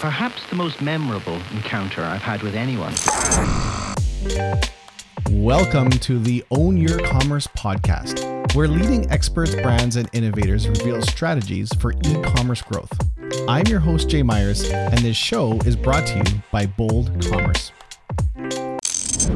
perhaps the most memorable encounter I've had with anyone. Welcome to the Own Your Commerce podcast, where leading experts, brands, and innovators reveal strategies for e commerce growth. I'm your host, Jay Myers, and this show is brought to you by Bold Commerce.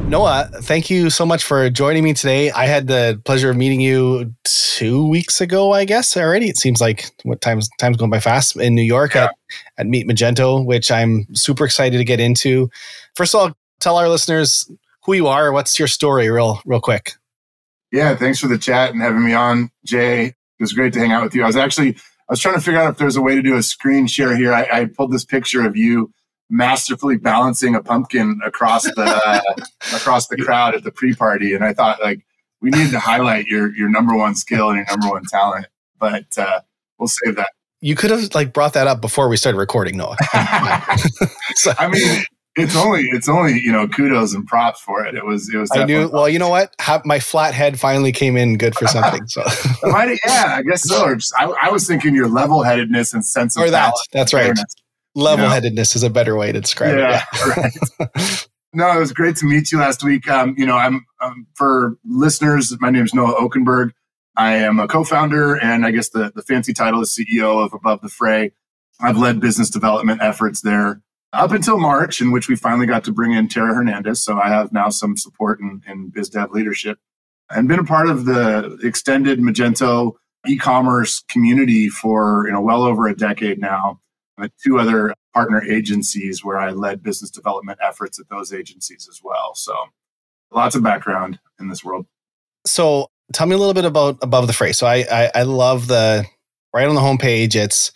Noah, thank you so much for joining me today. I had the pleasure of meeting you two weeks ago, I guess already. It seems like what time's time's going by fast in New York yeah. at, at Meet Magento, which I'm super excited to get into. First of all, tell our listeners who you are, what's your story, real real quick. Yeah, thanks for the chat and having me on, Jay. It was great to hang out with you. I was actually I was trying to figure out if there's a way to do a screen share here. I, I pulled this picture of you masterfully balancing a pumpkin across the uh, across the crowd at the pre-party, and I thought like we needed to highlight your your number one skill and your number one talent. But uh, we'll save that. You could have like brought that up before we started recording, Noah. so, I mean, it's only it's only you know kudos and props for it. It was it was. I knew. Well, you know what? my flat head finally came in good for something. So yeah, I guess so. Just, I, I, was thinking your level headedness and sense of or that. That's right level headedness you know? is a better way to describe yeah, it. Yeah. right. no, it was great to meet you last week. Um, you know, I'm um, for listeners. My name is Noah Oken-Berg. I am a co-founder, and I guess the the fancy title is CEO of Above the Fray. I've led business development efforts there up until March, in which we finally got to bring in Tara Hernandez. So I have now some support in, in biz dev leadership, and been a part of the extended Magento e-commerce community for you know well over a decade now with two other partner agencies where I led business development efforts at those agencies as well. So lots of background in this world. So tell me a little bit about Above the Fray. So I, I, I love the right on the homepage. It's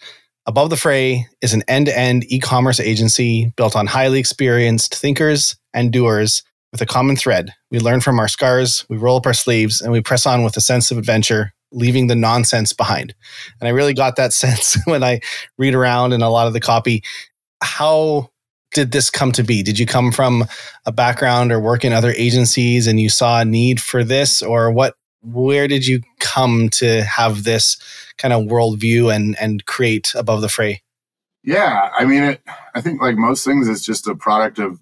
Above the Fray is an end-to-end e-commerce agency built on highly experienced thinkers and doers with a common thread. We learn from our scars, we roll up our sleeves, and we press on with a sense of adventure leaving the nonsense behind. And I really got that sense when I read around and a lot of the copy. How did this come to be? Did you come from a background or work in other agencies and you saw a need for this or what where did you come to have this kind of worldview and and create above the fray? Yeah, I mean, it, I think like most things, it's just a product of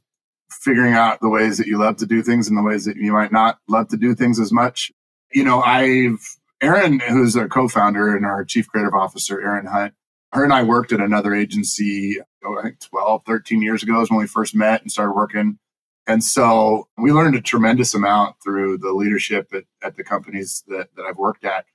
figuring out the ways that you love to do things and the ways that you might not love to do things as much. You know, I've Erin, who's our co-founder and our chief creative officer, Erin Hunt, her and I worked at another agency, oh, I think 12, 13 years ago is when we first met and started working. And so we learned a tremendous amount through the leadership at, at the companies that, that I've worked at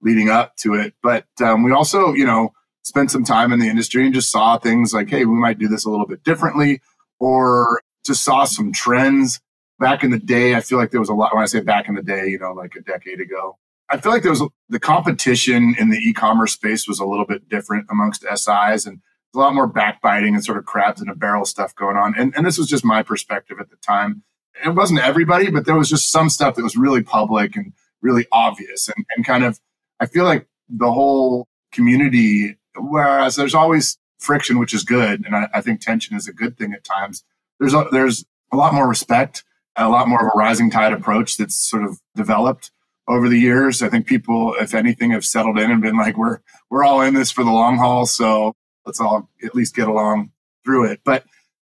leading up to it. But um, we also, you know, spent some time in the industry and just saw things like, hey, we might do this a little bit differently, or just saw some trends. Back in the day, I feel like there was a lot, when I say back in the day, you know, like a decade ago, I feel like there was the competition in the e-commerce space was a little bit different amongst SIs and a lot more backbiting and sort of crabs in a barrel stuff going on. And, and this was just my perspective at the time. It wasn't everybody, but there was just some stuff that was really public and really obvious and, and kind of, I feel like the whole community, whereas there's always friction, which is good. And I, I think tension is a good thing at times. There's a, there's a lot more respect, a lot more of a rising tide approach that's sort of developed over the years. I think people, if anything, have settled in and been like, we're we're all in this for the long haul, so let's all at least get along through it. But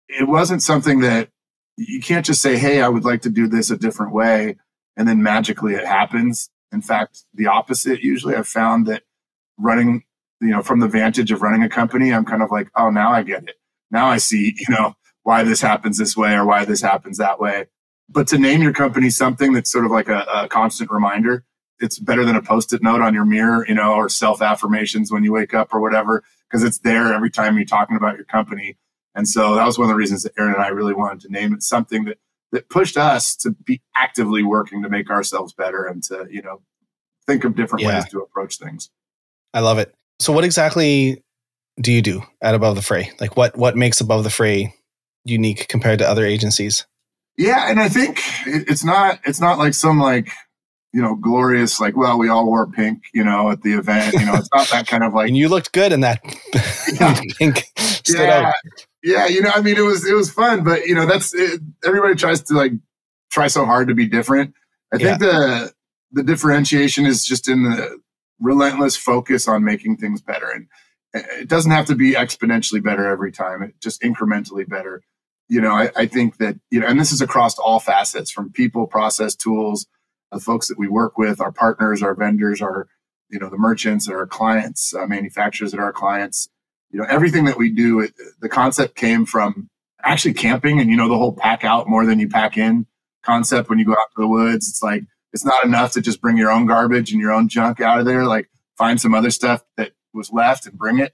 it wasn't something that you can't just say, hey, I would like to do this a different way, and then magically it happens. In fact, the opposite. Usually, I've found that running, you know, from the vantage of running a company, I'm kind of like, oh, now I get it. Now I see, you know, why this happens this way or why this happens that way. But to name your company something that's sort of like a, a constant reminder, it's better than a post-it note on your mirror, you know, or self affirmations when you wake up or whatever, because it's there every time you're talking about your company. And so that was one of the reasons that Erin and I really wanted to name it something that that pushed us to be actively working to make ourselves better and to, you know, think of different yeah. ways to approach things. I love it. So what exactly do you do at Above the Fray? Like what what makes Above the Fray unique compared to other agencies? Yeah, and I think it's not it's not like some like you know glorious like well we all wore pink you know at the event you know it's not that kind of like and you looked good in that yeah. pink yeah. Out. yeah you know I mean it was it was fun but you know that's it, everybody tries to like try so hard to be different I think yeah. the the differentiation is just in the relentless focus on making things better and uh, it doesn't have to be exponentially better every time. It just incrementally better. You know, I, I think that, you know, and this is across all facets from people, process, tools, the folks that we work with, our partners, our vendors, our, you know, the merchants our clients, uh, manufacturers that are our clients. You know, everything that we do, it, the concept came from actually camping and, you know, the whole pack out more than you pack in concept when you go out to the woods. It's like, it's not enough to just bring your own garbage and your own junk out of there. Like, find some other stuff that was left and bring it.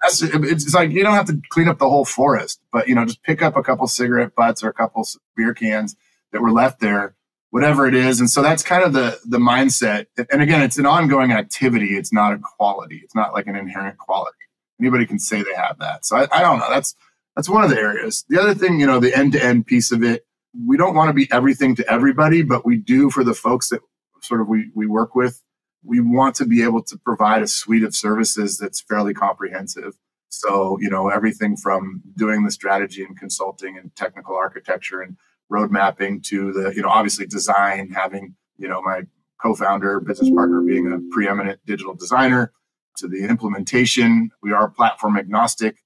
That's, it's like you don't have to clean up the whole forest, but you know, just pick up a couple cigarette butts or a couple beer cans that were left there, whatever it is. And so that's kind of the the mindset. And again, it's an ongoing activity. It's not a quality. It's not like an inherent quality. Anybody can say they have that. So I, I don't know. That's that's one of the areas. The other thing, you know, the end to end piece of it. We don't want to be everything to everybody, but we do for the folks that sort of we we work with we want to be able to provide a suite of services that's fairly comprehensive. So, you know, everything from doing the strategy and consulting and technical architecture and road mapping to the, you know, obviously design, having, you know, my co-founder, business partner being a preeminent digital designer to the implementation. We are platform agnostic.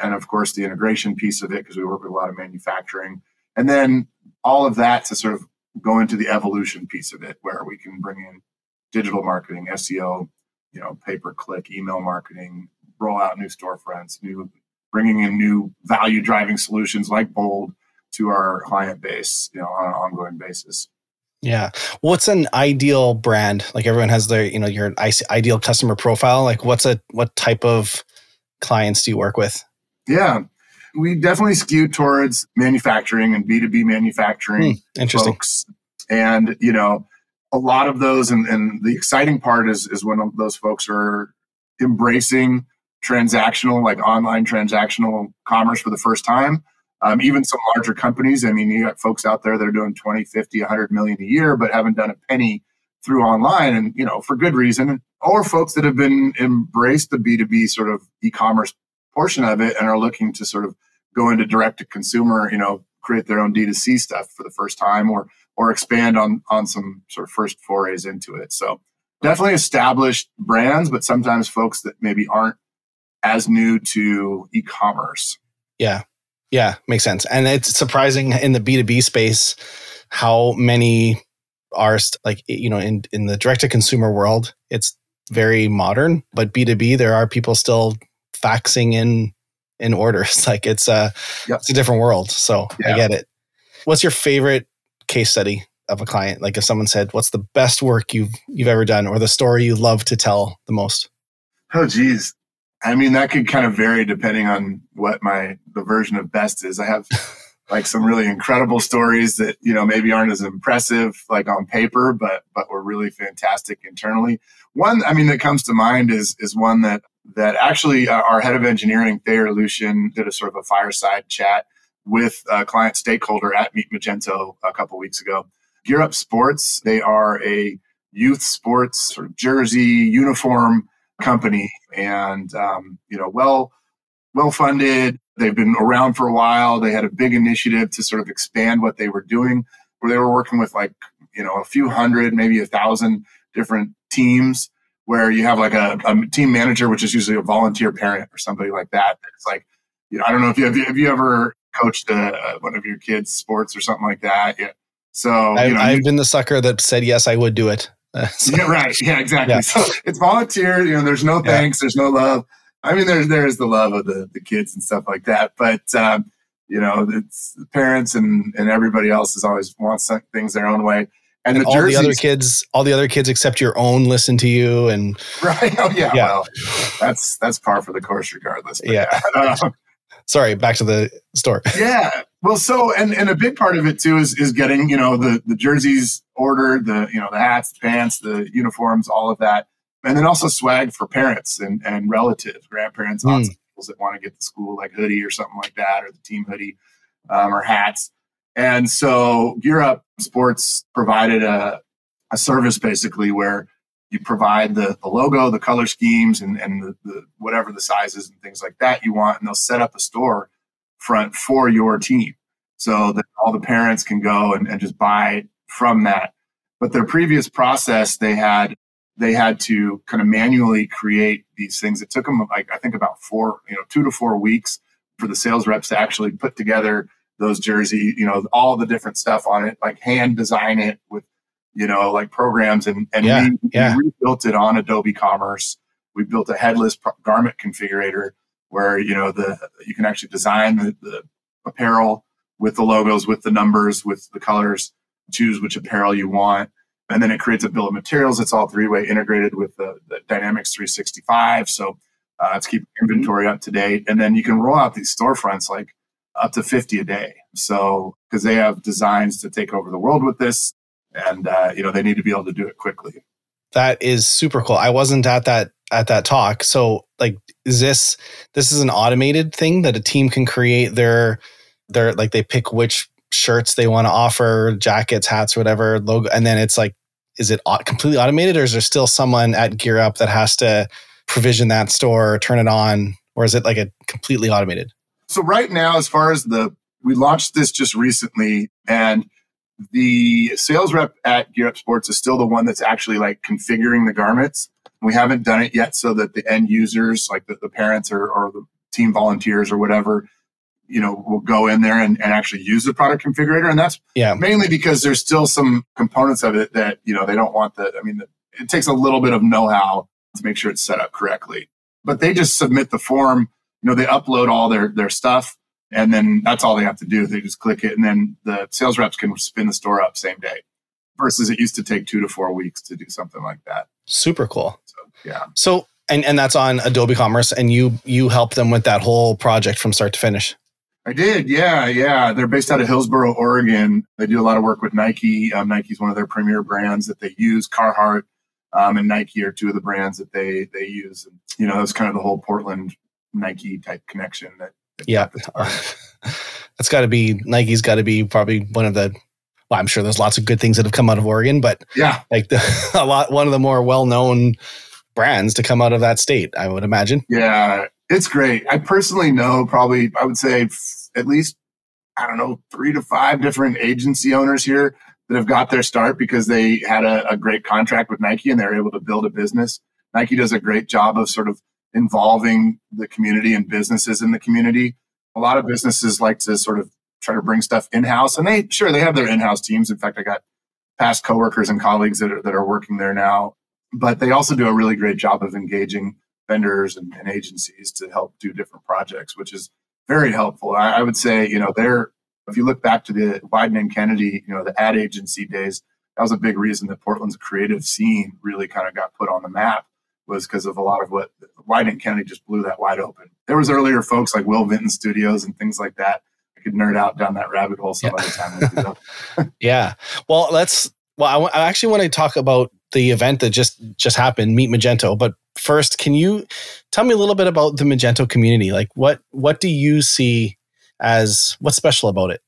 And of course, the integration piece of it, because we work with a lot of manufacturing. And then all of that to sort of go into the evolution piece of it, where we can bring in digital marketing, SEO, you know, pay per click, email marketing, roll out new storefronts, new bringing in new value driving solutions like Bold to our client base, you know, on an ongoing basis. Yeah. What's an ideal brand? Like everyone has their, you know, your ideal customer profile. Like what's a what type of clients do you work with? Yeah. We definitely skew towards manufacturing and B2B manufacturing hmm, interesting. folks. And, you know, a lot of those, and, and the exciting part is is when those folks are embracing transactional, like online transactional commerce for the first time. Um, even some larger companies. I mean, you got folks out there that are doing 20, 50, 100 million a year, but haven't done a penny through online and, you know, for good reason. Or folks that have been embraced the B2B sort of e-commerce portion of it and are looking to sort of go into direct to consumer, you know, create their own D2C stuff for the first time or or expand on on some sort of first forays into it. So definitely established brands, but sometimes folks that maybe aren't as new to e-commerce. Yeah. Yeah, makes sense. And it's surprising in the B2B space how many are st- like you know in in the direct to consumer world, it's very modern, but B2B there are people still faxing in in orders. Like it's a yep. it's a different world. So yeah. I get it. What's your favorite case study of a client? Like if someone said, "What's the best work you've you've ever done," or the story you love to tell the most? Oh, geez. I mean, that could kind of vary depending on what my the version of best is. I have like some really incredible stories that you know maybe aren't as impressive like on paper, but but were really fantastic internally. One, I mean, that comes to mind is is one that that actually uh, our head of engineering, Thayer Lucian, did a sort of a fireside chat with a client stakeholder at Meet Magento a couple weeks ago. Gear Up Sports, they are a youth sports sort of jersey uniform company and um, you know well well funded they've been around for a while. They had a big initiative to sort of expand what they were doing. Where they were working with like you know a few hundred maybe a thousand different teams where you have like a, a team manager which is usually a volunteer parent or somebody like that. It's like you know i don't know if you have, have you ever coached a, one of your kids' sports or something like that. Yeah. So I've, you know, I've been the sucker that said yes, I would do it. So. Yeah, right. Yeah, exactly. Yeah. So it's volunteer. You know, there's no thanks. Yeah. There's no love. I mean, there's there's the love of the the kids and stuff like that. But um, you know, it's parents and and everybody else is always wants things their own way. And, and the all jerseys, the other kids, all the other kids except your own, listen to you. And right. Oh yeah. yeah. Well, that's that's par for the course, regardless. But, yeah. yeah. Um, sorry, back to the store. yeah. Well, so and and a big part of it too is is getting you know the the jerseys ordered, the you know the hats, the pants, the uniforms, all of that, and then also swag for parents and and relatives, grandparents, aunts, mm. uncles that want to get the school like hoodie or something like that, or the team hoodie, um, or hats. And so Gear Up Sports provided a a service basically where you provide the, the logo, the color schemes, and, and the, the, whatever the sizes and things like that you want, and they'll set up a store front for your team so that all the parents can go and, and just buy from that. But their previous process, they had they had to kind of manually create these things. It took them like I think about four, you know, two to four weeks for the sales reps to actually put together those jersey, you know, all the different stuff on it, like hand design it with, you know, like programs and and Yeah, we, yeah. we rebuilt it on Adobe Commerce. We built a headless pro- garment configurator where you know the you can actually design the, the apparel with the logos, with the numbers, with the colors, choose which apparel you want. And then it creates a bill of materials. It's all three way integrated with the, the Dynamics 365. So uh, it's keep inventory up to date. And then you can roll out these storefronts like up to 50 a day. So because they have designs to take over the world with this. And, uh, you know, they need to be able to do it quickly. That is super cool. I wasn't at that at that talk. So like is this this is an automated thing that a team can create their their like they pick which shirts they want to offer, jackets, hats, whatever, logo and then it's like is it completely automated or is there still someone at Gear Up that has to provision that store, turn it on or is it like a completely automated? So right now, as far as the, we launched this just recently and the sales rep at Gear Up Sports is still the one that's actually like configuring the garments. We haven't done it yet so that the end users, like the, the parents or, or the team volunteers or whatever, you know, will go in there and, and actually use the product configurator. And that's Yeah. mainly because there's still some components of it that, you know, they don't want the, I mean, it takes a little bit of know how to make sure it's set up correctly. But they just submit the form, you know, they upload all their, their stuff and then that's all they have to do. They just click it and then the sales reps can spin the store up same day versus it used to take two to four weeks to do something like that. Super cool. So, yeah. So and and that's on Adobe Commerce and you you help them with that whole project from start to finish. I did. Yeah. Yeah. They're based out of Hillsboro, Oregon. They do a lot of work with Nike. Um, Nike's one of their premier brands that they use. Carhartt um, and Nike are two of the brands that they they use. And, you know, that's kind of the whole Portland Nike type connection that. Yeah. Uh, that's got to be Nike's got to be probably one of the well, I'm sure there's lots of good things that have come out of Oregon, but Yeah. like the, a lot one of the more well-known brands to come out of that state, I would imagine. Yeah. It's great. I personally know probably, I would say f- at least, I don't know, three to five different agency owners here that have got their start because they had a, a great contract with Nike and they're able to build a business. Nike does a great job of sort of involving the community and businesses in the community. A lot of businesses like to sort of try to bring stuff in house, and they sure they have their in house teams. In fact, I got past coworkers and colleagues that are, that are working there now, but they also do a really great job of engaging vendors and, and agencies to help do different projects, which is very helpful. I, I would say, you know, they're if you look back to the Wieden and Kennedy, you know, the ad agency days, that was a big reason that Portland's creative scene really kind of got put on the map was because of a lot of what Wieden and Kennedy just blew that wide open. There was earlier folks like Will Vinton Studios and things like that. I could nerd out down that rabbit hole some Yeah. other time. Yeah. Well, let's. Well, I, wa- I actually want to talk about the event that just just happened, Meet Magento. But first, can you tell me a little bit about the Magento community? Like, what what do you see as what's special about it?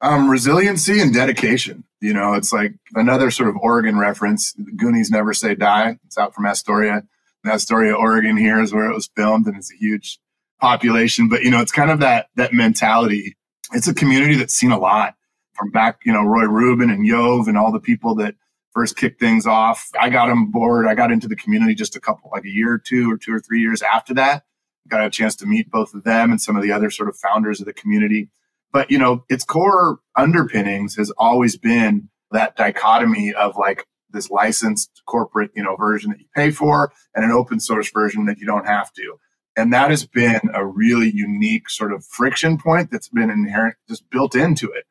Um, resiliency and dedication. You know, it's like another sort of Oregon reference. Goonies never say die. It's out from Astoria. And Astoria, Oregon. Here is where it was filmed, and it's a huge population. But you know, it's kind of that that mentality. It's a community that's seen a lot from back. You know, Roy Rubin and Yoav and all the people that first kicked things off. I got on board. I got into the community just a couple, like a year or two, or two or three years after that. Got a chance to meet both of them and some of the other sort of founders of the community but you know its core underpinnings has always been that dichotomy of like this licensed corporate you know version that you pay for and an open source version that you don't have to. And that has been a really unique sort of friction point that's been inherent just built into it.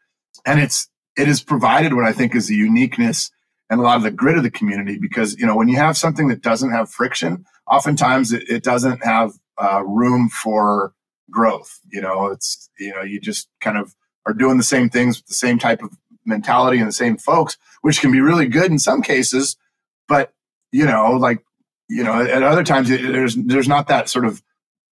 And it's it has provided what i think is the uniqueness and a lot of the grit of the community because you know when you have something that doesn't have friction oftentimes it, it doesn't have uh, room for growth. You know, it's you know you just kind of are doing the same things with the same type of mentality and the same folks, which can be really good in some cases, but you know, like you know, at other times there's there's not that sort of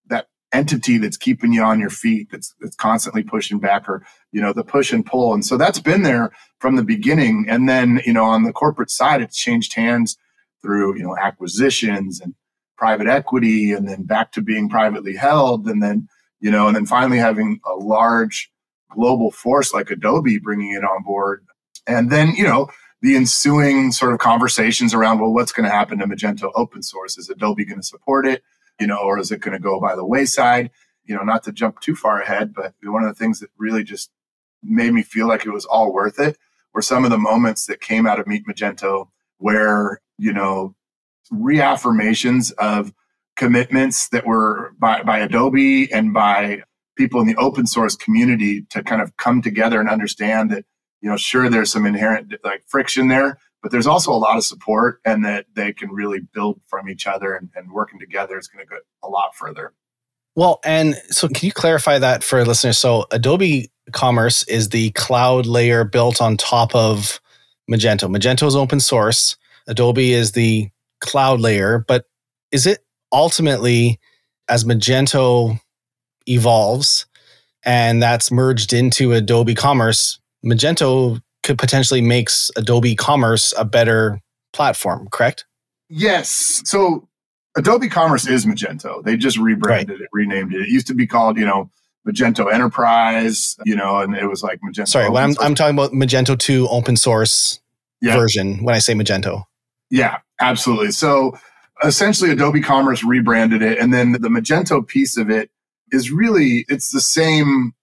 that entity that's keeping you on your feet that's that's constantly pushing back or you know the push and pull and so that's been there from the beginning and then you know on the corporate side it's changed hands through you know acquisitions and private equity and then back to being privately held and then you know, and then finally having a large global force like Adobe bringing it on board. And then, you know, the ensuing sort of conversations around, well, what's going to happen to Magento open source? Is Adobe going to support it? You know, or is it going to go by the wayside? You know, not to jump too far ahead, but one of the things that really just made me feel like it was all worth it were some of the moments that came out of Meet Magento where, you know, reaffirmations of commitments that were by, by Adobe and by people in the open source community to kind of come together and understand that you know, sure, there's some inherent like friction there, but there's also a lot of support and that they can really build from each other and, and working together is going to go a lot further. Well, and so can you clarify that for listeners? So Adobe Commerce is the cloud layer built on top of Magento. Magento is open source. Adobe is the cloud layer, but is it ultimately as Magento evolves and that's merged into Adobe Commerce, Magento could potentially makes Adobe Commerce a better platform, correct? Yes. So Adobe Commerce is Magento. They just rebranded right. it, renamed it. It used to be called, you know, Magento Enterprise, you know, and it was like Magento. Sorry, when I'm, I'm talking about Magento 2 open source yeah. version when I say Magento. Yeah, absolutely. So essentially Adobe Commerce rebranded it and then the Magento piece of it is really it's the same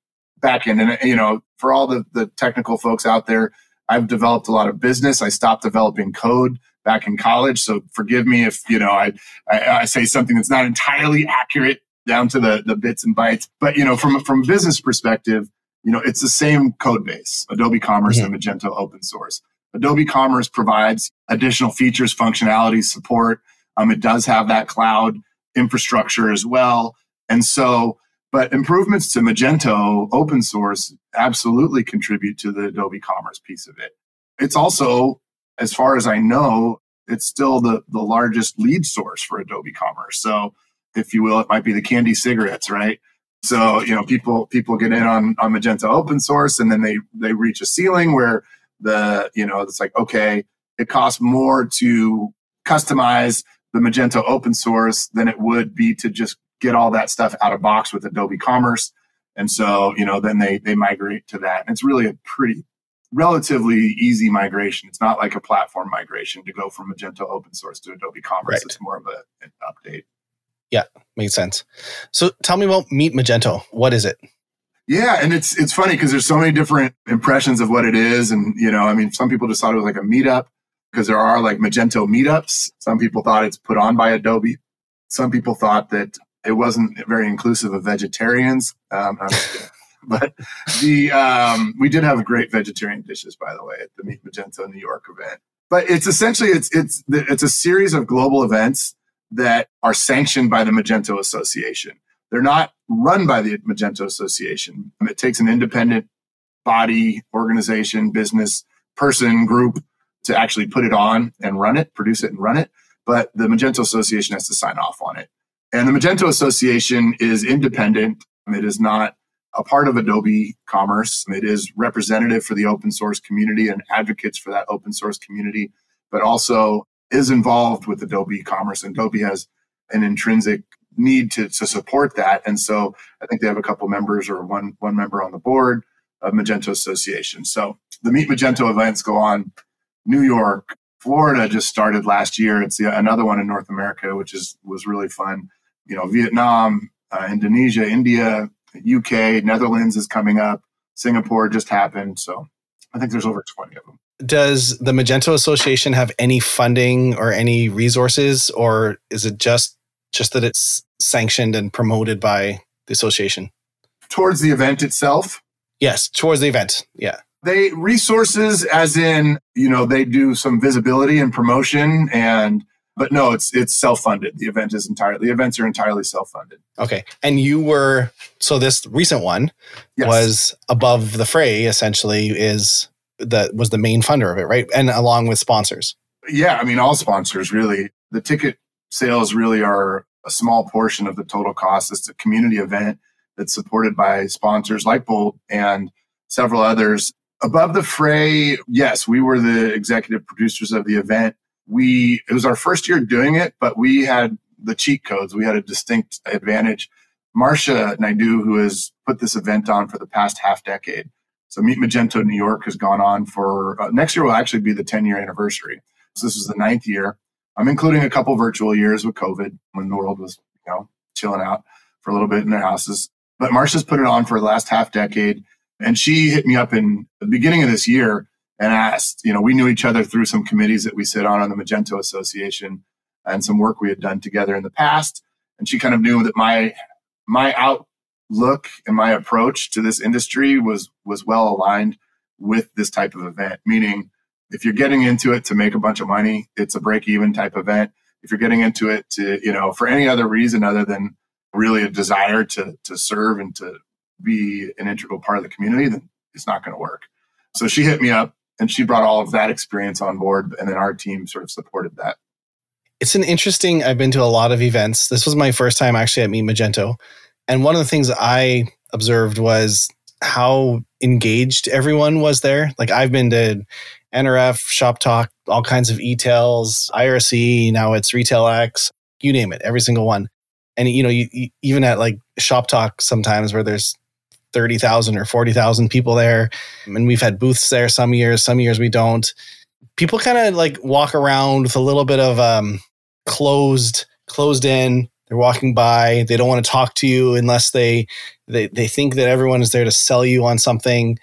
backend. And you know, for all the the technical folks out there, I've developed a lot of business. I stopped developing code back in college, so forgive me if you know I I, I say something that's not entirely accurate down to the the bits and bytes. But you know, from from a business perspective, you know, it's the same code base: Adobe Commerce mm-hmm. and Magento open source. Adobe Commerce provides additional features, functionality, support. Um, it does have that cloud infrastructure as well. And so but improvements to Magento open source absolutely contribute to the Adobe Commerce piece of it. It's also, as far as I know, it's still the, the largest lead source for Adobe Commerce. So, if you will, it might be the candy cigarettes, right? So, you know, people people get in on, on Magento open source and then they they reach a ceiling where the, you know, it's like, okay, it costs more to customize the Magento open source than it would be to just get all that stuff out of box with Adobe Commerce. And so, you know, then they they migrate to that. And it's really a pretty relatively easy migration. It's not like a platform migration to go from Magento open source to Adobe Commerce. Right. It's more of a, an update. Yeah, makes sense. So tell me about Meet Magento. What is it? Yeah, and it's it's funny because there's so many different impressions of what it is, and you know, I mean, some people just thought it was like a meetup because there are like Magento meetups. Some people thought it's put on by Adobe. Some people thought that it wasn't very inclusive of vegetarians. Um, but the um, we did have great vegetarian dishes, by the way, at the Meet Magento New York event. But it's essentially it's it's it's a series of global events that are sanctioned by the Magento Association. They're not run by the Magento Association. It takes an independent body, organization, business, person, group to actually put it on and run it, produce it and run it. But the Magento Association has to sign off on it. And the Magento Association is independent. It is not a part of Adobe Commerce. It is representative for the open source community and advocates for that open source community, but also is involved with Adobe Commerce. And Adobe has an intrinsic need to, to support that. And so I think they have a couple members or one, one member on the board of Magento Association. So the Meet Magento events go on New York, Florida just started last year. It's the, another one in North America, which is was really fun you know, Vietnam, uh, Indonesia, India, UK, Netherlands is coming up. Singapore just happened. So I think there's over 20 of them. Does the Magento Association have any funding or any resources, or is it just just that it's sanctioned and promoted by the association? Towards the event itself? Yes, towards the event. Yeah. They resources as in, you know, they do some visibility and promotion and but no, it's it's self funded. The event is entirely the events are entirely self funded. Okay, and you were so this recent one yes. was above the fray. Essentially, is that was the main funder of it, right? And along with sponsors. Yeah, I mean, all sponsors really. The ticket sales really are a small portion of the total cost. It's a community event that's supported by sponsors like Bold and several others. Above the fray, yes, we were the executive producers of the event we it was our first year doing it, but we had the cheat codes. We had a distinct advantage. Marcia Naidu, who has put this event on for the past half decade, So Meet Magento New York has gone on for uh, next year will actually be the 10 year anniversary. So this is the ninth year. I'm including a couple virtual years with COVID when the world was, you know, chilling out for a little bit in their houses. But Marcia's put it on for the last half decade. And she hit me up in the beginning of this year and asked, you know, we knew each other through some committees that we sit on on the Magento Association and some work we had done together in the past. And she kind of knew that my my outlook and my approach to this industry was was well aligned with this type of event. Meaning, if you're getting into it to make a bunch of money, it's a break even type event. If you're getting into it to, you know, for any other reason other than really a desire to to serve and to be an integral part of the community, then it's not going to work. So she hit me up and she brought all of that experience on board, and then our team sort of supported that. It's an interesting. I've been to a lot of events. This was my first time actually at Meet Magento, and one of the things I observed was how engaged everyone was there. Like I've been to NRF, Shop Talk, all kinds of e-tails, IRC, now it's RetailX, you name it, every single one. And you know, you, you, even at like Shop Talk sometimes where there's 30,000 or 40,000 people there. And we've had booths there some years, some years we don't. People kind of like walk around with a little bit of um, closed, closed in. They're walking by. They don't want to talk to you unless they, they, they think that everyone is there to sell you on something.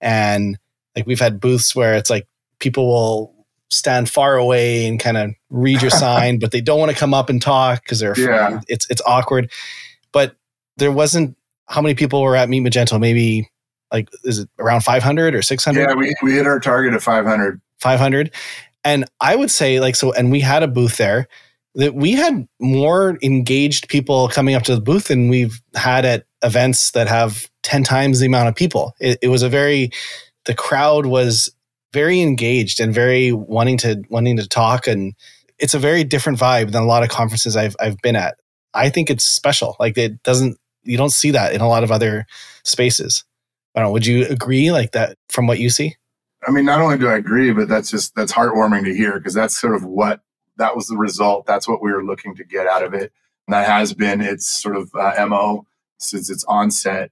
And like we've had booths where it's like people will stand far away and kind of read your sign, but they don't want to come up and talk because they're yeah. it's it's awkward. But there wasn't how many people were at Meet Magento? Maybe like is it around 500 or 600? Yeah, we, we hit our target of 500. 500. And I would say like so and we had a booth there that we had more engaged people coming up to the booth than we've had at events that have 10 times the amount of people. It, it was a very the crowd was very engaged and very wanting to wanting to talk and it's a very different vibe than a lot of conferences I've I've been at. I think it's special. Like it doesn't you don't see that in a lot of other spaces. I don't know. Would you agree like that from what you see? I mean, not only do I agree, but that's just that's heartwarming to hear because that's sort of what that was the result. That's what we were looking to get out of it. And that has been its sort of uh, mo since its onset.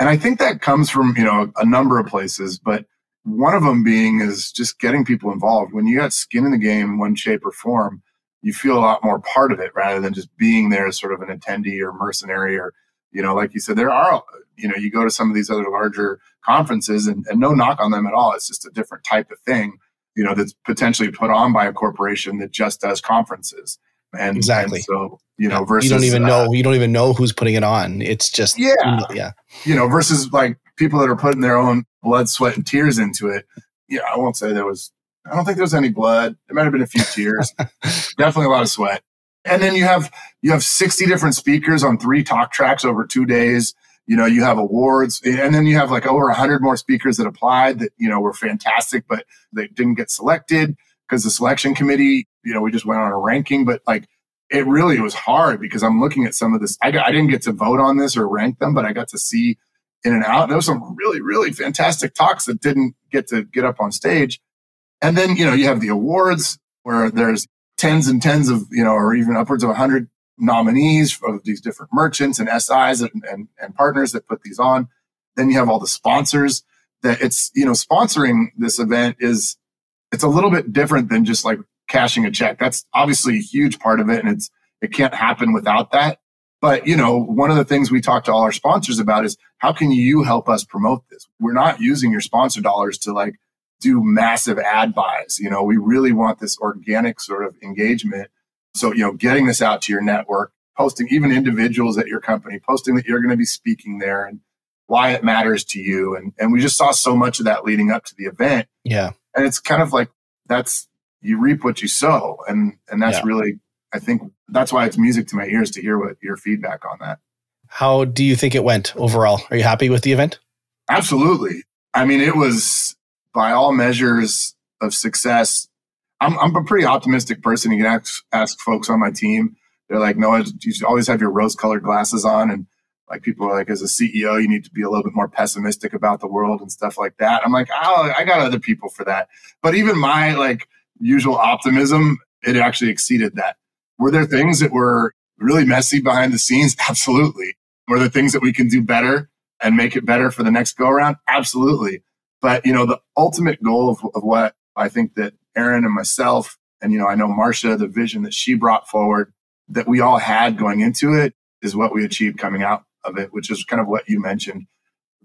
And I think that comes from you know a number of places, but one of them being is just getting people involved. When you got skin in the game, one shape or form, you feel a lot more part of it rather than just being there as sort of an attendee or mercenary or you know, like you said, there are, you know, you go to some of these other larger conferences and, and no knock on them at all. It's just a different type of thing, you know, that's potentially put on by a corporation that just does conferences. And exactly. And so, you know, versus you don't even uh, know, you don't even know who's putting it on. It's just, yeah. Yeah. You know, versus like people that are putting their own blood, sweat, and tears into it. Yeah. I won't say there was, I don't think there was any blood. There might have been a few tears. Definitely a lot of sweat. And then you have you have 60 different speakers on three talk tracks over two days. You know, you have awards, and then you have like over 100 more speakers that applied that you know were fantastic, but they didn't get selected because the selection committee. You know, we just went on a ranking, but like it really was hard because I'm looking at some of this. I, got, I didn't get to vote on this or rank them, but I got to see in and out. And there was some really, really fantastic talks that didn't get to get up on stage. And then, you know, you have the awards where there's tens and tens of, you know, or even upwards of 100 nominees of these different merchants and SIs and, and, and partners that put these on. Then you have all the sponsors that it's, you know, sponsoring this event is, it's a little bit different than just like cashing a check. That's obviously a huge part of it. And it's, it can't happen without that. But, you know, one of the things we talk to all our sponsors about is how can you help us promote this? We're not using your sponsor dollars to like do massive ad buys. You know, we really want this organic sort of engagement. So, you know, getting this out to your network, posting even individuals at your company, posting that you're going to be speaking there and why it matters to you. And, and we just saw so much of that leading up to the event. Yeah. And it's kind of like that's, you reap what you sow. And, and that's yeah. really, I think that's why it's music to my ears to hear what your feedback on that. How do you think it went overall? Are you happy with the event? Absolutely. I mean, it was by all measures of success, I'm, I'm a pretty optimistic person. You can ask, ask folks on my team. They're like, no, you should always have your rose colored glasses on. And like people are like, as a CEO, you need to be a little bit more pessimistic about the world and stuff like that. I'm like, oh, I got other people for that. But even my like usual optimism, it actually exceeded that. Were there things that were really messy behind the scenes? Absolutely. Were there things that we can do better? and make it better for the next go around? Absolutely. But, you know, the ultimate goal of, of what I think that Erin and myself, and, you know, I know Marcia, the vision that she brought forward that we all had going into it is what we achieved coming out of it, which is kind of what you mentioned.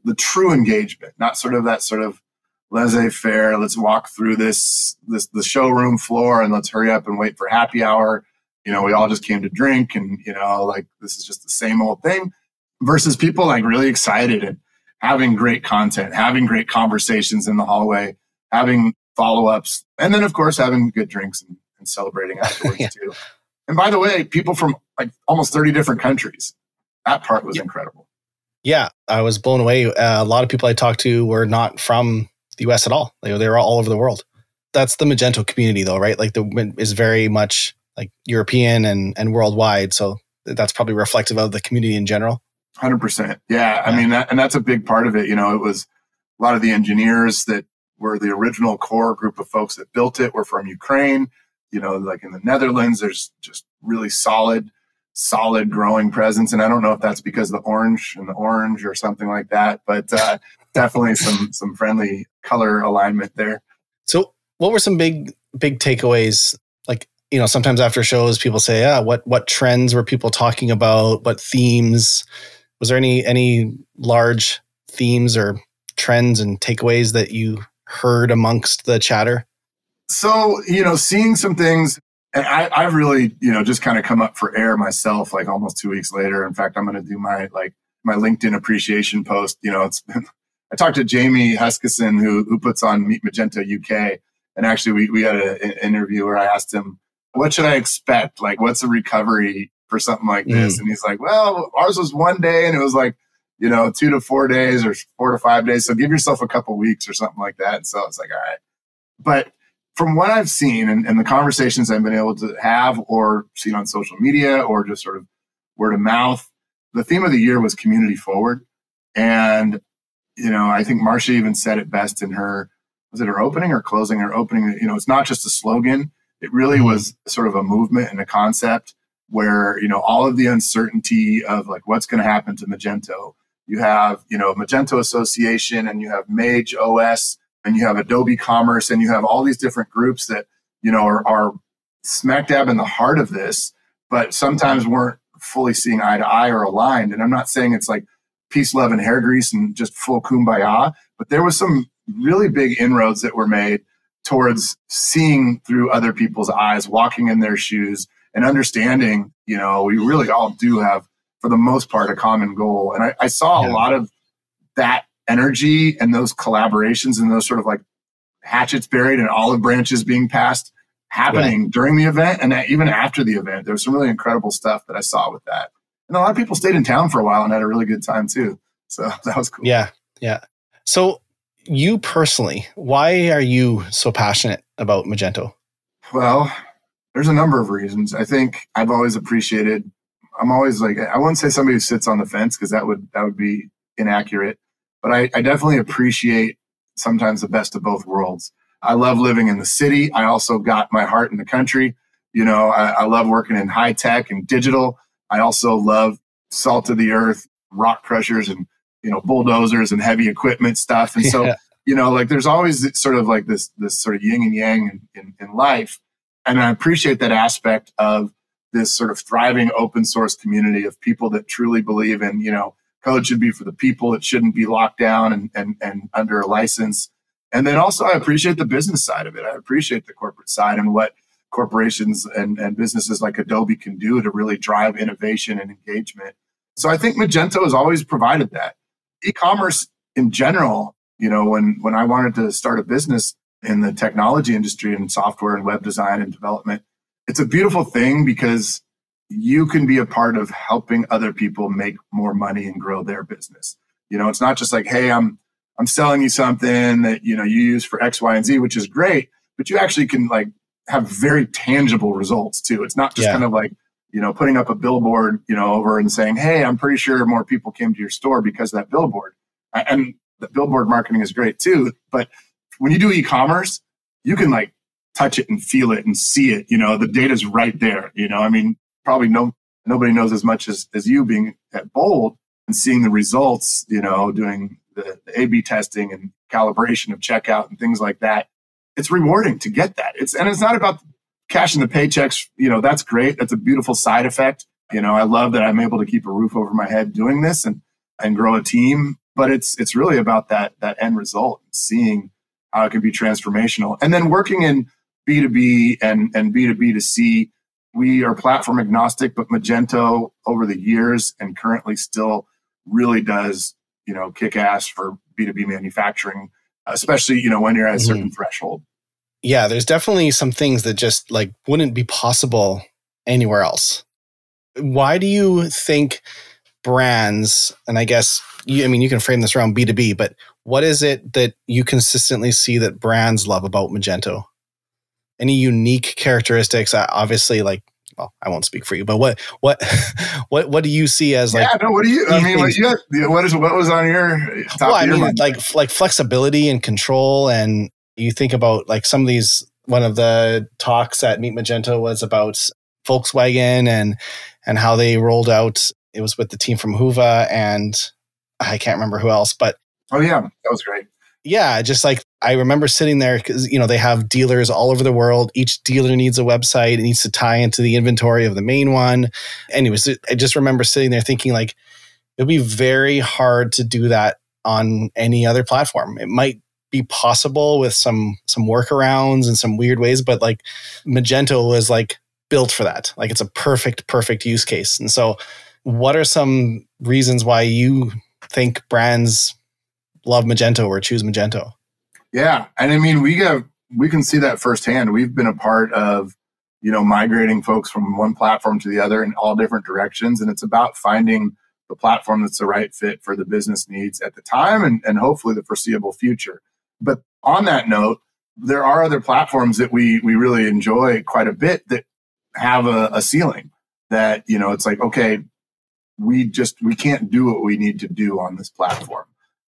The true engagement, not sort of that sort of laissez-faire. Let's walk through this this the showroom floor and let's hurry up and wait for happy hour. You know, we all just came to drink and you know, like this is just the same old thing. Versus people like really excited and having great content, having great conversations in the hallway, having follow-ups, and then of course having good drinks and, and celebrating afterwards yeah. too. And by the way, people from like almost 30 different countries. That part was yeah. incredible. Yeah, I was blown away. Uh, a lot of people I talked to were not from the US at all. They, they were all over the world. That's the Magento community, though, right? Like the is very much like European and and worldwide. So that's probably reflective of the community in general. Hundred percent. Yeah, I mean, that, and that's a big part of it. You know, it was a lot of the engineers that were the original core group of folks that built it were from Ukraine. You know, like in the Netherlands, there's just really solid, solid growing presence. And I don't know if that's because of the orange and the orange or something like that, but uh, definitely some some friendly color alignment there. So, what were some big big takeaways? Like, you know, sometimes after shows, people say, "Ah, what what trends were people talking about? What themes?" Was there any any large themes or trends and takeaways that you heard amongst the chatter? So, you know, seeing some things, and I, I've really, you know, just kind of come up for air myself, like almost two weeks later. In fact, I'm going to do my like my LinkedIn appreciation post. You know, it's been I talked to Jamie Huskisson, who who puts on Meet Magento UK, and actually we we had a, an interview where I asked him, "What should I expect? Like, what's a recovery for something like this?" Mm. And he's like, "Well, ours was one day, and it was like." You know, two to four days or four to five days. So give yourself a couple weeks or something like that. And so it's like, all right. But from what I've seen and, and, the conversations I've been able to have or seen on social media or just sort of word of mouth, the theme of the year was community forward. And you know, I think Marcia even said it best in her was it her opening or closing her opening? You know, it's not just a slogan. It really mm-hmm. was sort of a movement and a concept where, you know, all of the uncertainty of like what's going to happen to Magento. You have, you know, Magento Association and you have Mage OS and you have Adobe Commerce and you have all these different groups that, you know, are, are smack dab in the heart of this, but sometimes weren't fully seeing eye to eye or aligned. And I'm not saying it's like peace, love, and hair grease and just full kumbaya. But there was some really big inroads that were made towards seeing through other people's eyes, walking in their shoes, and understanding, you know, we really all do have, for the most part, a common goal. And I, I saw yeah. a lot of that energy and those collaborations and those sort of like hatchets buried and olive branches being passed happening yeah. during the event and even after the event. There was some really incredible stuff that I saw with that and a lot of people stayed in town for a while and had a really good time too. So that was cool. Yeah, yeah. So you personally, why are you so passionate about Magento? Well, there's a number of reasons. I think I've always appreciated. I'm always like I wouldn't say somebody who sits on the fence because that would that would be inaccurate. But I, I definitely appreciate sometimes the best of both worlds. I love living in the city. I also got my heart in the country. You know, I, I love working in high tech and digital. I also love salt of the earth, rock crushers, and you know bulldozers and heavy equipment stuff. And so yeah. you know, like there's always sort of like this this sort of yin and yang in, in, in life, and I appreciate that aspect of this sort of thriving open source community of people that truly believe in you know code should be for the people it shouldn't be locked down and, and, and under a license and then also i appreciate the business side of it i appreciate the corporate side and what corporations and, and businesses like Adobe can do to really drive innovation and engagement. So I think Magento has always provided that. E-commerce in general, you know, when when I wanted to start a business in the technology industry and software and web design and development, it's a beautiful thing because you can be a part of helping other people make more money and grow their business. You know, it's not just like, hey, I'm I'm selling you something that you know you use for X, Y, and Z, which is great, but you actually can like have very tangible results too. It's not just yeah. kind of like, you know, putting up a billboard, you know, over and saying, Hey, I'm pretty sure more people came to your store because of that billboard. And the billboard marketing is great too. But when you do e-commerce, you can like touch it and feel it and see it. You know, the data's right there. You know, I mean, probably no nobody knows as much as, as you being at Bold, and seeing the results, you know, doing the, the A B testing and calibration of checkout and things like that, it's rewarding to get that. It's and it's not about cashing the paychecks, you know, that's great. That's a beautiful side effect. You know, I love that I'm able to keep a roof over my head doing this and and grow a team. But it's it's really about that that end result, seeing how it can be transformational. And then working in B2B and, and B2B to C, we are platform agnostic, but Magento over the years and currently still really does, you know, kick ass for B2B manufacturing, especially, you know, when you're at a certain mm-hmm. threshold. Yeah, there's definitely some things that just like wouldn't be possible anywhere else. Why do you think brands, and I guess you, I mean, you can frame this around B2B, but what is it that you consistently see that brands love about Magento? Any unique characteristics? Obviously, like well, I won't speak for you, but what what what what do you see as like? Yeah, no. What do you? I mean, what, you what is what was on your? Top well, I mean, mind? like like flexibility and control, and you think about like some of these. One of the talks at Meet Magento was about Volkswagen and and how they rolled out. It was with the team from Hyvä and I can't remember who else, but oh yeah, that was great. Yeah, just like I remember sitting there because you know they have dealers all over the world. Each dealer needs a website; it needs to tie into the inventory of the main one. Anyways, I just remember sitting there thinking like it'd be very hard to do that on any other platform. It might be possible with some some workarounds and some weird ways, but like Magento was like built for that. Like it's a perfect perfect use case. And so, what are some reasons why you think brands love Magento or choose Magento. Yeah, and I mean we have we can see that firsthand. We've been a part of you know migrating folks from one platform to the other in all different directions, and it's about finding the platform that's the right fit for the business needs at the time and, and hopefully the foreseeable future. But on that note, there are other platforms that we we really enjoy quite a bit that have a, a ceiling that you know it's like okay we just we can't do what we need to do on this platform.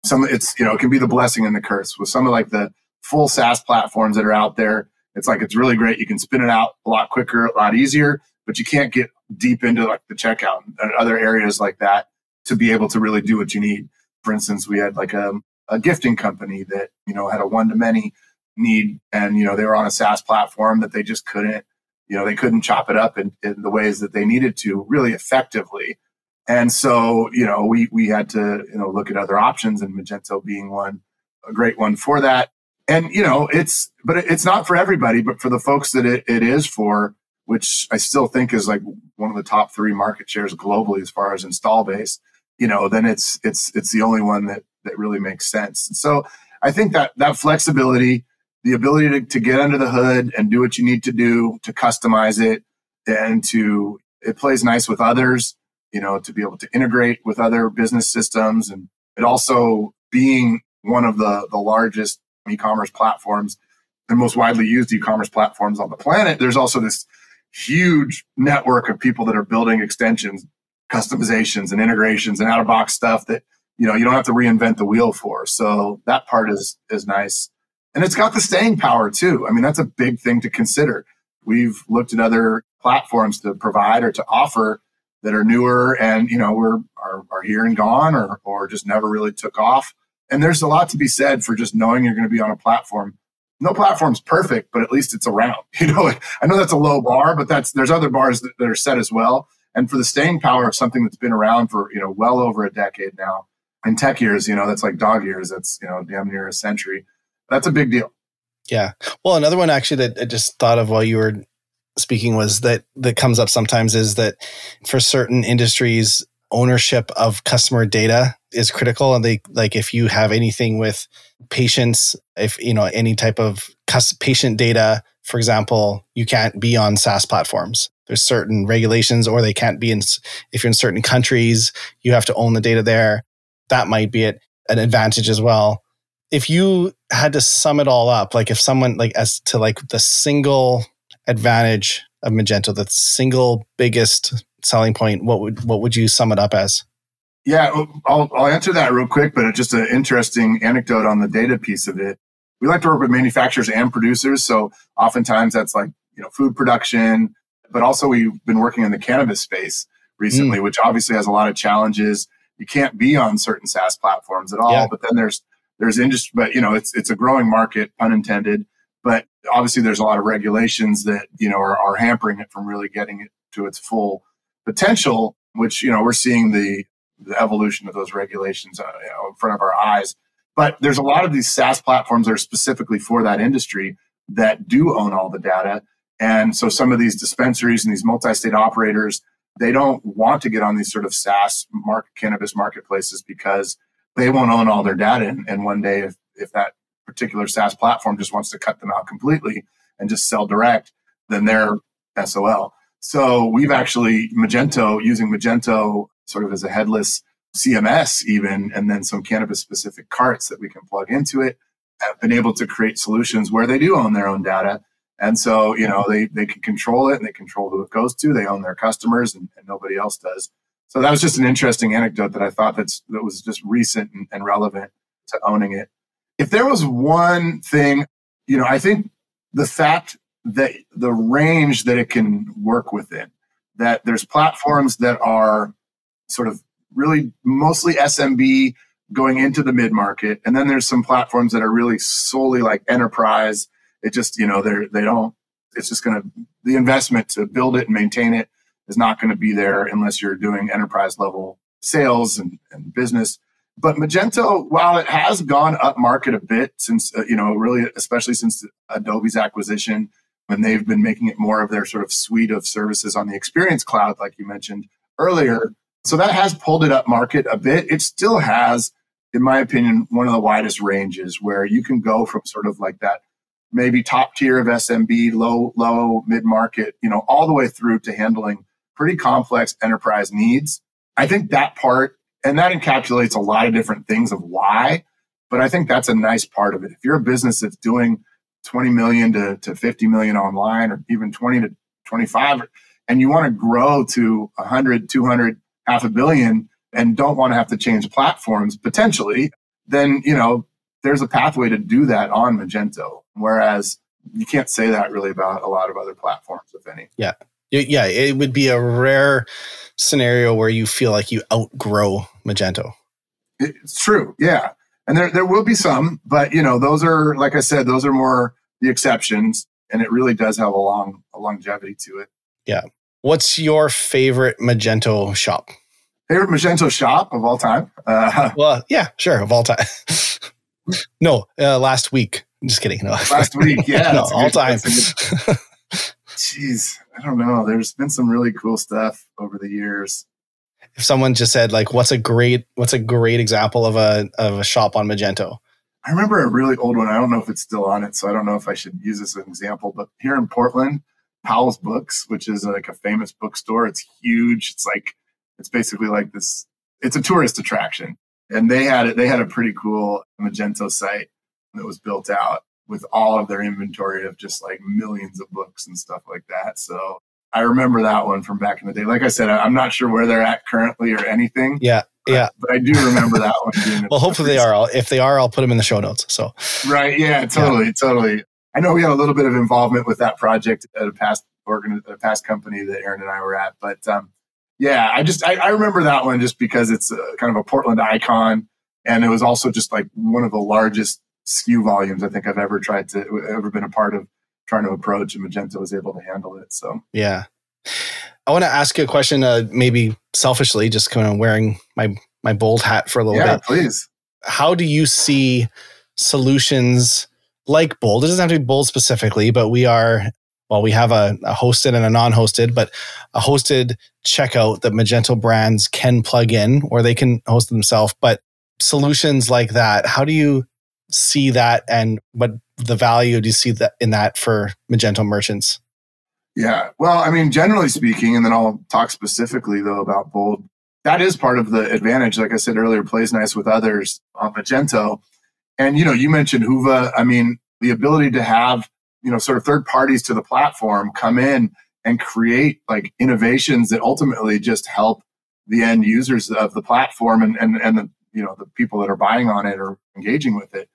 Some it's you know it can be the blessing and the curse with some of like the full SaaS platforms that are out there. It's like it's really great. You can spin it out a lot quicker, a lot easier, but you can't get deep into like the checkout and other areas like that to be able to really do what you need. For instance, we had like a, a gifting company that you know had a one to many need, and you know they were on a SaaS platform that they just couldn't you know they couldn't chop it up in, in the ways that they needed to really effectively and so, you know, we we had to, you know, look at other options and Magento being one, a great one for that. And, you know, it's but it's not for everybody, but for the folks that it, it is for, which I still think is like one of the top three market shares globally as far as install base, you know, then it's it's it's the only one that that really makes sense. And so I think that that flexibility, the ability to, to get under the hood and do what you need to do to customize it and to it plays nice with others you know, to be able to integrate with other business systems and it also being one of the, the largest e-commerce platforms the most widely used e-commerce platforms on the planet, there's also this huge network of people that are building extensions, customizations and integrations and out of box stuff that, you know, you don't have to reinvent the wheel for. So that part is, is nice. And it's got the staying power too. I mean, that's a big thing to consider. We've looked at other platforms to provide or to offer that are newer and you know were are, are here and gone or or just never really took off. And there's a lot to be said for just knowing you're going to be on a platform. No platform's perfect but at least it's around you know i know that's a low bar but that's there's other bars that, that are set as well. And for the staying power of something that's been around for you know well over a decade now in tech years you know that's like dog years that's you know damn near a century that's a big deal. Yeah. Well another one actually that i just thought of while you were speaking was that that comes up sometimes is that for certain industries ownership of customer data is critical. And they like if you have anything with patients if you know any type of patient data for example you can't be on SaaS platforms. There's certain regulations or they can't be in if you're in certain countries you have to own the data there. That might be it, an advantage as well. If you had to sum it all up like if someone like as to like the single advantage of Magento, the single biggest selling point, what would what would you sum it up as? Yeah, I'll, I'll answer that real quick, but just an interesting anecdote on the data piece of it. We like to work with manufacturers and producers, so oftentimes that's like you know food production, but also we've been working in the cannabis space recently, mm. which obviously has a lot of challenges you can't be on certain SaaS platforms at all. Yeah. But then there's there's industry, but you know, it's it's a growing market, pun intended. But obviously, there's a lot of regulations that you know are, are hampering it from really getting it to its full potential. Which you know we're seeing the the evolution of those regulations uh, you know, in front of our eyes. But there's a lot of these SaaS platforms that are specifically for that industry that do own all the data. And so some of these dispensaries and these multi-state operators, they don't want to get on these sort of SaaS market, cannabis marketplaces because they won't own all their data. And, and one day, if, if that particular SaaS platform just wants to cut them out completely and just sell direct, then they're SOL. So we've actually Magento using Magento sort of as a headless CMS even, and then some cannabis specific carts that we can plug into it, have been able to create solutions where they do own their own data. And so, you know, they, they can control it and they control who it goes to. They own their customers and, and nobody else does. So that was just an interesting anecdote that I thought that's, that was just recent and, and relevant to owning it. If there was one thing, you know, I think the fact that the range that it can work within, that there's platforms that are sort of really mostly SMB going into the mid market, and then there's some platforms that are really solely like enterprise. It just you know they're they don't. It's just going to the investment to build it and maintain it is not going to be there unless you're doing enterprise level sales and, and business. But Magento, while it has gone up market a bit since, uh, you know, really, especially since Adobe's acquisition, when they've been making it more of their sort of suite of services on the Experience Cloud, like you mentioned earlier. So that has pulled it up market a bit. It still has, in my opinion, one of the widest ranges where you can go from sort of like that maybe top tier of SMB, low, low, mid market, you know, all the way through to handling pretty complex enterprise needs. I think that part, and that encapsulates a lot of different things of why, but I think that's a nice part of it. If you're a business that's doing 20 million to, to 50 million online or even 20 to 25, and you want to grow to 100, 200, half a billion and don't want to have to change platforms potentially, then, you know, there's a pathway to do that on Magento. Whereas you can't say that really about a lot of other platforms, if any. Yeah. Yeah. It would be a rare scenario where you feel like you outgrow Magento. It's true. Yeah. And there, there will be some, but you know, those are, like I said, those are more the exceptions. And it really does have a long, a longevity to it. Yeah. What's your favorite Magento shop? Favorite Magento shop of all time? Uh, well, yeah, sure, of all time. no, uh, last week. I'm just kidding. No, last week. Yeah, no, all time. Jeez, I don't know. There's been some really cool stuff over the years. If someone just said like, "What's a great What's a great example of a of a shop on Magento?" I remember a really old one. I don't know if it's still on it, so I don't know if I should use this as an example. But here in Portland, Powell's Books, which is like a famous bookstore. It's huge. It's like it's basically like this. It's a tourist attraction, and they had it. They had a pretty cool Magento site that was built out with all of their inventory of just like millions of books and stuff like that. So I remember that one from back in the day. Like I said, I'm not sure where they're at currently or anything. Yeah. Yeah. But I do remember that one. well, hopefully they are. I'll, if they are, I'll put them in the show notes. So, right. Yeah, totally. Yeah. Totally. I know we had a little bit of involvement with that project at a past organ, a past company that Erin and I were at, but um, yeah, I just I, I, remember that one just because it's a, kind of a Portland icon, and it was also just like one of the largest SKU volumes I think I've ever tried to ever been a part of trying to approach, and Magento was able to handle it. So yeah, I want to ask you a question, uh, maybe selfishly, just kind of wearing my my bold hat for a little yeah, bit. please. How do you see solutions? like Bold. It doesn't have to be Bold specifically, but we are, well, we have a, a hosted and a non hosted, but a hosted checkout that Magento brands can plug in or they can host themselves. But solutions like that, how do you see that and what the value do you see that in that for Magento merchants? Yeah. Well, I mean, generally speaking, and then I'll talk specifically though about Bold. That is part of the advantage. Like I said earlier, plays nice with others on Magento. And, you know, you mentioned Hyvä. I mean, the ability to have, you know, sort of third parties to the platform come in and create like innovations that ultimately just help the end users of the platform and, and, and the, you know, the people that are buying on it or engaging with it.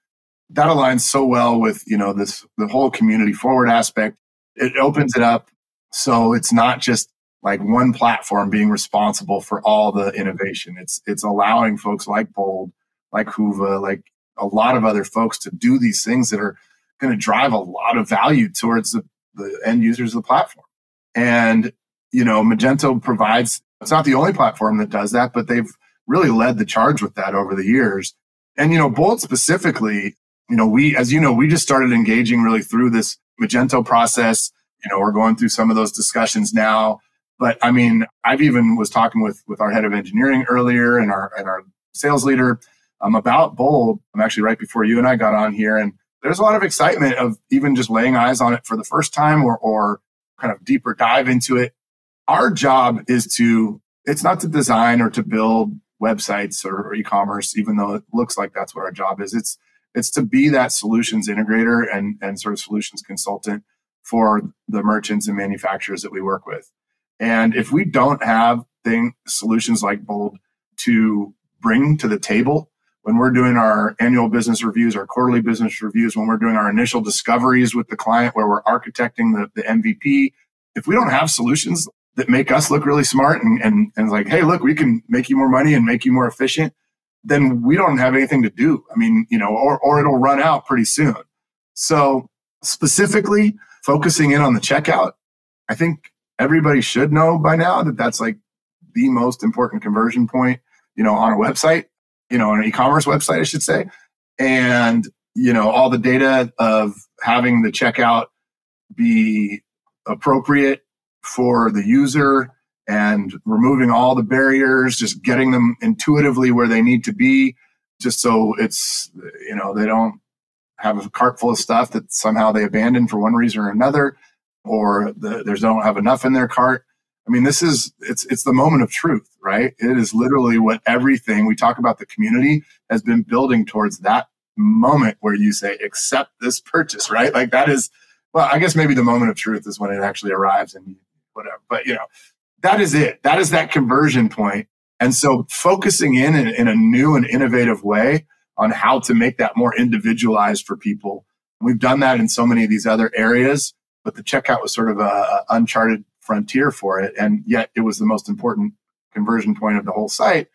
That aligns so well with, you know, this, the whole community forward aspect. It opens it up. So it's not just like one platform being responsible for all the innovation. It's it's allowing folks like Bold, like Hyvä, like a lot of other folks to do these things that are going to drive a lot of value towards the, the end users of the platform. And, you know, Magento provides, it's not the only platform that does that, but they've really led the charge with that over the years. And, you know, Bold specifically, you know, we, as you know, we just started engaging really through this Magento process. You know, we're going through some of those discussions now. But I mean, I've even was talking with with our head of engineering earlier and our and our sales leader um, about Bold. I'm actually right before you and I got on here, and there's a lot of excitement of even just laying eyes on it for the first time or or kind of deeper dive into it. Our job is to it's not to design or to build websites or, or e-commerce, even though it looks like that's what our job is. It's it's to be that solutions integrator and and sort of solutions consultant for the merchants and manufacturers that we work with. And if we don't have thing solutions like Bold to bring to the table when we're doing our annual business reviews, our quarterly business reviews, when we're doing our initial discoveries with the client where we're architecting the, the MVP, if we don't have solutions that make us look really smart and, and, and like, hey, look, we can make you more money and make you more efficient, then we don't have anything to do. I mean, you know, or, or it'll run out pretty soon. So specifically focusing in on the checkout, I think everybody should know by now that that's like the most important conversion point, you know, on a website, you know, on an e-commerce website, I should say. And, you know, all the data of having the checkout be appropriate for the user and removing all the barriers, just getting them intuitively where they need to be, just so it's, you know, they don't have a cart full of stuff that somehow they abandon for one reason or another, or the, there's don't have enough in their cart. I mean, this is it's it's the moment of truth, right? It is literally what everything we talk about the community has been building towards that moment where you say, accept this purchase, right? Like that is well, I guess maybe the moment of truth is when it actually arrives and whatever. But you know, that is it. That is that conversion point. And so focusing in, in in a new and innovative way on how to make that more individualized for people. We've done that in so many of these other areas, but the checkout was sort of a, a uncharted frontier for it. And yet it was the most important conversion point of the whole site.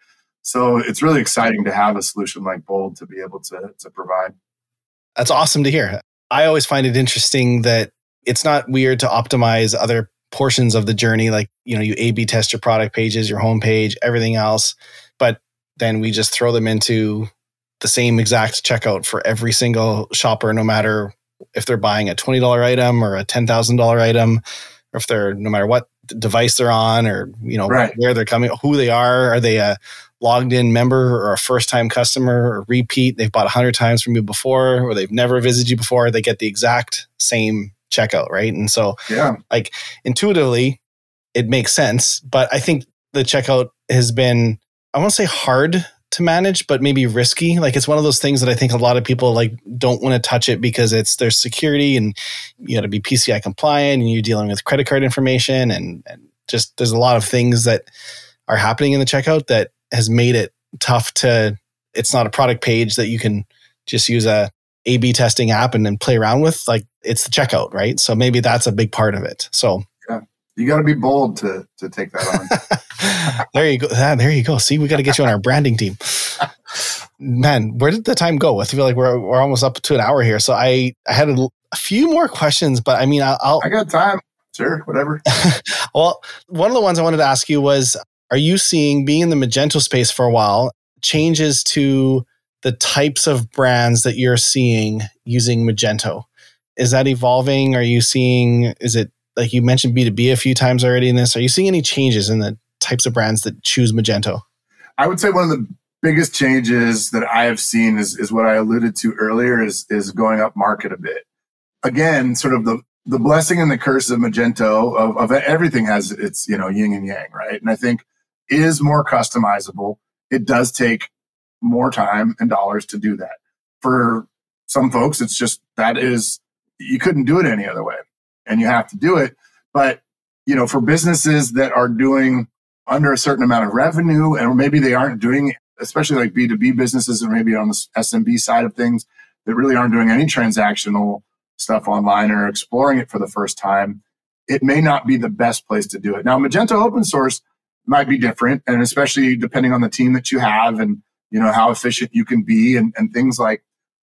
So it's really exciting to have a solution like Bold to be able to, to provide. That's awesome to hear. I always find it interesting that it's not weird to optimize other portions of the journey. Like, you know, you A B test your product pages, your homepage, everything else. But then we just throw them into the same exact checkout for every single shopper, no matter if they're buying a $20 item or a $10,000 item, or if they're no matter what device they're on or, you know, right. where they're coming, who they are. Are they a logged in member or a first time customer or repeat? They've bought a hundred times from you before or they've never visited you before. They get the exact same checkout, right? And so, yeah, like intuitively, it makes sense. But I think the checkout has been, I won't say hard to manage, but maybe risky. Like it's one of those things that I think a lot of people like don't want to touch it because it's there's security and you got to be PCI compliant and you're dealing with credit card information and, and just there's a lot of things that are happening in the checkout that has made it tough to it's not a product page that you can just use a A B testing app and then play around with. Like it's the checkout, right? So maybe that's a big part of it. So you got to be bold to to take that on. there you go. Ah, there you go. See, we got to get you on our branding team. Man, where did the time go? I feel like we're we're almost up to an hour here. So I I had a, a few more questions, but I mean, I'll, I'll I got time. Sure, whatever. well, one of the ones I wanted to ask you was: Are you seeing being in the Magento space for a while changes to the types of brands that you're seeing using Magento? Is that evolving? Are you seeing? Is it like you mentioned B2B a few times already in this. Are you seeing any changes in the types of brands that choose Magento? I would say one of the biggest changes that I have seen is, is what I alluded to earlier is, is going up market a bit. Again, sort of the, the blessing and the curse of Magento of, of everything has its, you know, yin and yang, right? And I think is more customizable. It does take more time and dollars to do that. For some folks, it's just that is, you couldn't do it any other way and you have to do it. But, you know, for businesses that are doing under a certain amount of revenue, and maybe they aren't doing, especially like B2B businesses or maybe on the SMB side of things that really aren't doing any transactional stuff online or exploring it for the first time, it may not be the best place to do it. Now, Magento open source might be different, and especially depending on the team that you have and you know how efficient you can be, and, and things like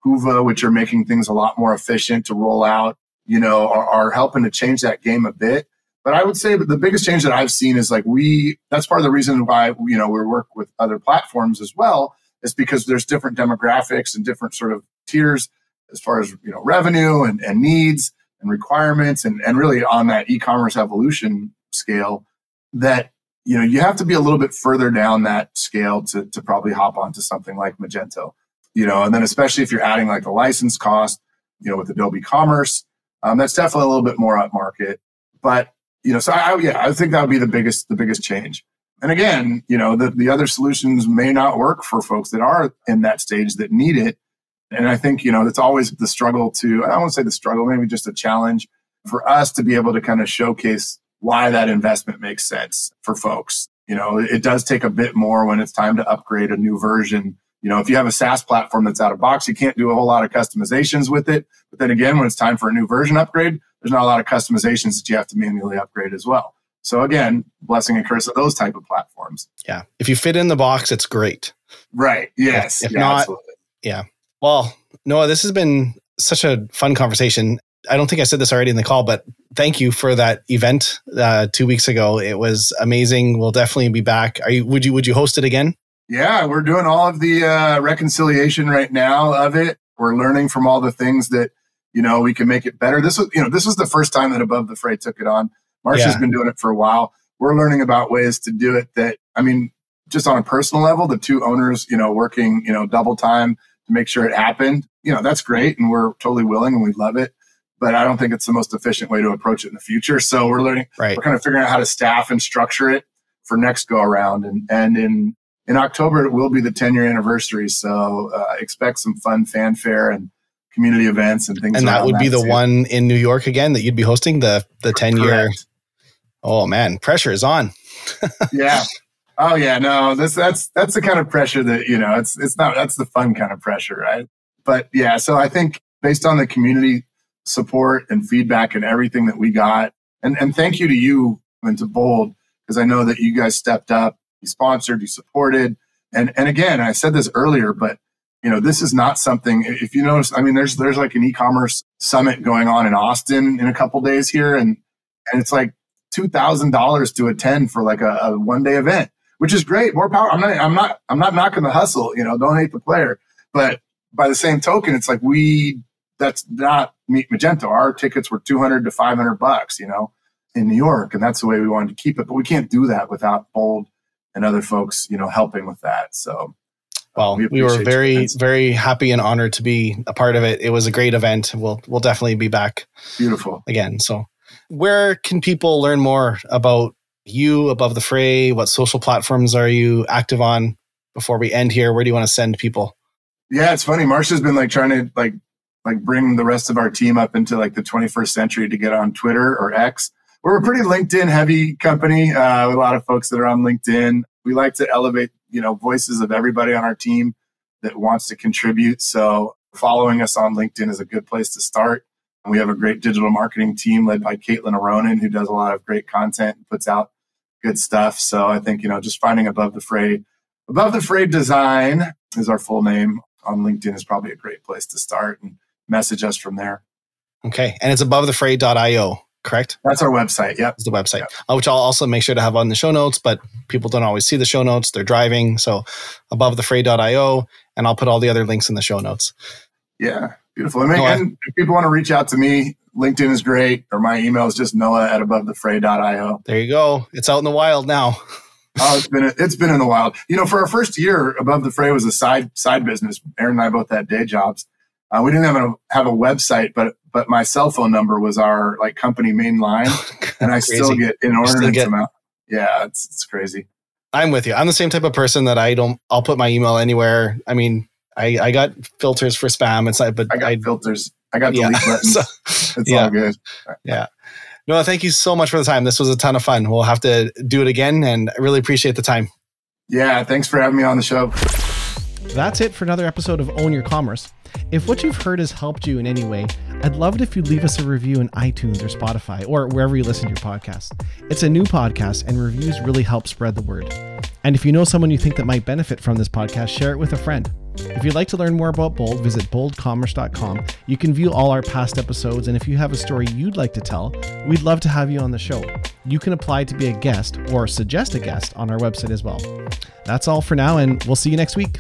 Hyvä, which are making things a lot more efficient to roll out, you know, are, are helping to change that game a bit. But I would say the biggest change that I've seen is like we, that's part of the reason why, you know, we work with other platforms as well, is because there's different demographics and different sort of tiers as far as, you know, revenue and, and needs and requirements and, and really on that e-commerce evolution scale that, you know, you have to be a little bit further down that scale to, to probably hop onto something like Magento, you know, and then especially if you're adding like the license cost, you know, with Adobe Commerce, um, that's definitely a little bit more up market. But you know, so I, yeah, I think that would be the biggest, the biggest change. And again, you know, the, the other solutions may not work for folks that are in that stage that need it. And I think, you know, it's always the struggle to, I don't want to say the struggle, maybe just a challenge for us to be able to kind of showcase why that investment makes sense for folks. You know, it does take a bit more when it's time to upgrade a new version. You know, if you have a SaaS platform that's out of box, you can't do a whole lot of customizations with it. But then again, when it's time for a new version upgrade, there's not a lot of customizations that you have to manually upgrade as well. So again, blessing and curse of those type of platforms. Yeah. If you fit in the box, it's great. Right. Yes. If, if yeah, not, absolutely. yeah. Well, Noah, this has been such a fun conversation. I don't think I said this already in the call, but thank you for that event uh, two weeks ago. It was amazing. We'll definitely be back. Are you? Would you? Would you host it again? Yeah, we're doing all of the uh, reconciliation right now of it. We're learning from all the things that you know, we can make it better. This was, you know, this was the first time that Above the Fray took it on. Marsha's yeah. been doing it for a while. We're learning about ways to do it that, I mean, just on a personal level, the two owners, you know, working, you know, double time to make sure it happened, you know, that's great. And we're totally willing and we love it. But I don't think it's the most efficient way to approach it in the future. So we're learning, right. we're kind of figuring out how to staff and structure it for next go around. And, and in, in October, it will be the 10 year anniversary. So uh, expect some fun fanfare and community events and things. And that would be the too. one in New York again that you'd be hosting the the ten year. Oh man, pressure is on. yeah. Oh yeah, no, this that's that's the kind of pressure that you know it's it's not that's the fun kind of pressure, right? But yeah, so I think based on the community support and feedback and everything that we got, and and thank you to you and to Bold because I know that you guys stepped up, you sponsored, you supported, and and again, I said this earlier, but you know, this is not something. If you notice, I mean, there's there's like an e-commerce summit going on in Austin in a couple days here, and and it's like two thousand dollars to attend for like a, a one day event, which is great. More power. I'm not I'm not I'm not knocking the hustle. You know, don't hate the player, but by the same token, it's like we that's not Meet Magento. Our tickets were two hundred to five hundred bucks. You know, in New York, and that's the way we wanted to keep it. But we can't do that without Bold and other folks, you know, helping with that. So well, we, we were very, very happy and honored to be a part of it. It was a great event. We'll we'll definitely be back. Beautiful again. So, where can people learn more about you, Above the Fray? What social platforms are you active on? Before we end here, where do you want to send people? Yeah, it's funny. Marsha's been like trying to like like bring the rest of our team up into like the 21st century to get on Twitter or X. We're a pretty LinkedIn heavy company. Uh, a lot of folks that are on LinkedIn. We like to elevate you know, voices of everybody on our team that wants to contribute. So following us on LinkedIn is a good place to start. And we have a great digital marketing team led by Caitlin Aronin, who does a lot of great content and puts out good stuff. So I think, you know, just finding above the fray, above the fray design is our full name on LinkedIn is probably a great place to start and message us from there. Okay. And it's above the fray.io correct? That's our website. Yep. It's the website, yep. uh, which I'll also make sure to have on the show notes, but people don't always see the show notes. They're driving. So above the fray.io, and I'll put all the other links in the show notes. Yeah. Beautiful. Mean, and if people want to reach out to me, LinkedIn is great, or my email is just noah at above the fray.io. There you go. It's out in the wild now. oh, it's been it's been in the wild. You know, for our first year, above the fray was a side side business. Erin and I both had day jobs. Uh, we didn't have a have a website, but but my cell phone number was our like company main line, and I still get inordinate get, amount. Yeah, it's it's crazy. I'm with you. I'm the same type of person that I don't. I'll put my email anywhere. I mean, I I got filters for spam. It's like, but I got I, filters. I got delete yeah. buttons. so, it's yeah. all good. Yeah. No, thank you so much for the time. This was a ton of fun. We'll have to do it again, and I really appreciate the time. Yeah, thanks for having me on the show. That's it for another episode of Own Your Commerce. If what you've heard has helped you in any way, I'd love it if you'd leave us a review in iTunes or Spotify or wherever you listen to your podcast. It's a new podcast, and reviews really help spread the word. And if you know someone you think that might benefit from this podcast, share it with a friend. If you'd like to learn more about Bold, visit boldcommerce.com. You can view all our past episodes, and if you have a story you'd like to tell, we'd love to have you on the show. You can apply to be a guest or suggest a guest on our website as well. That's all for now, and we'll see you next week.